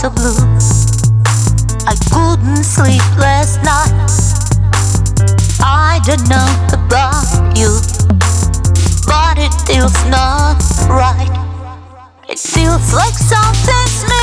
so blue. I couldn't sleep last night. I don't know about you, but it feels not right. It feels like something's missing.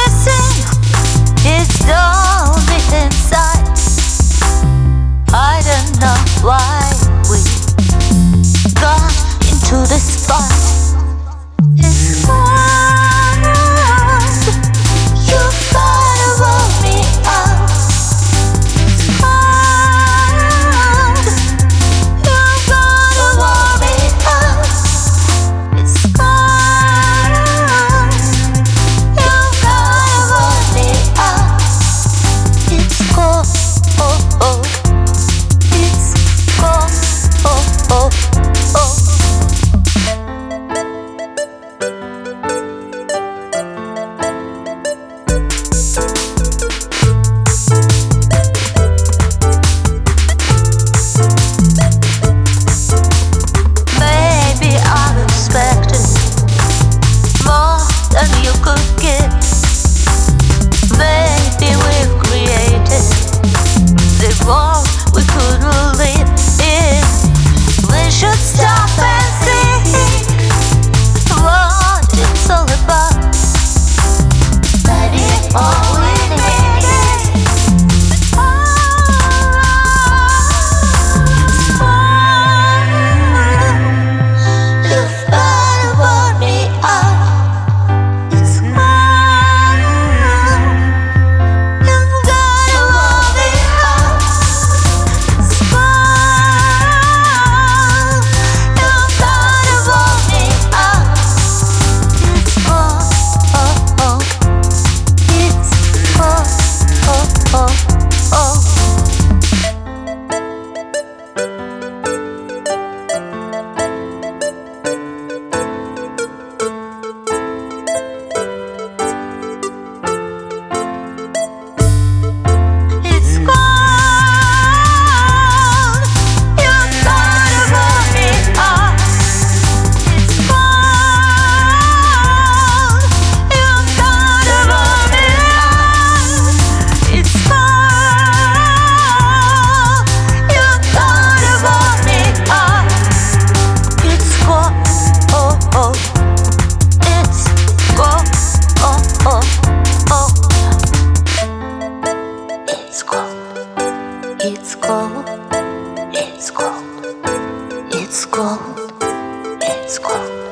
It's cold. It's cold. It's cold.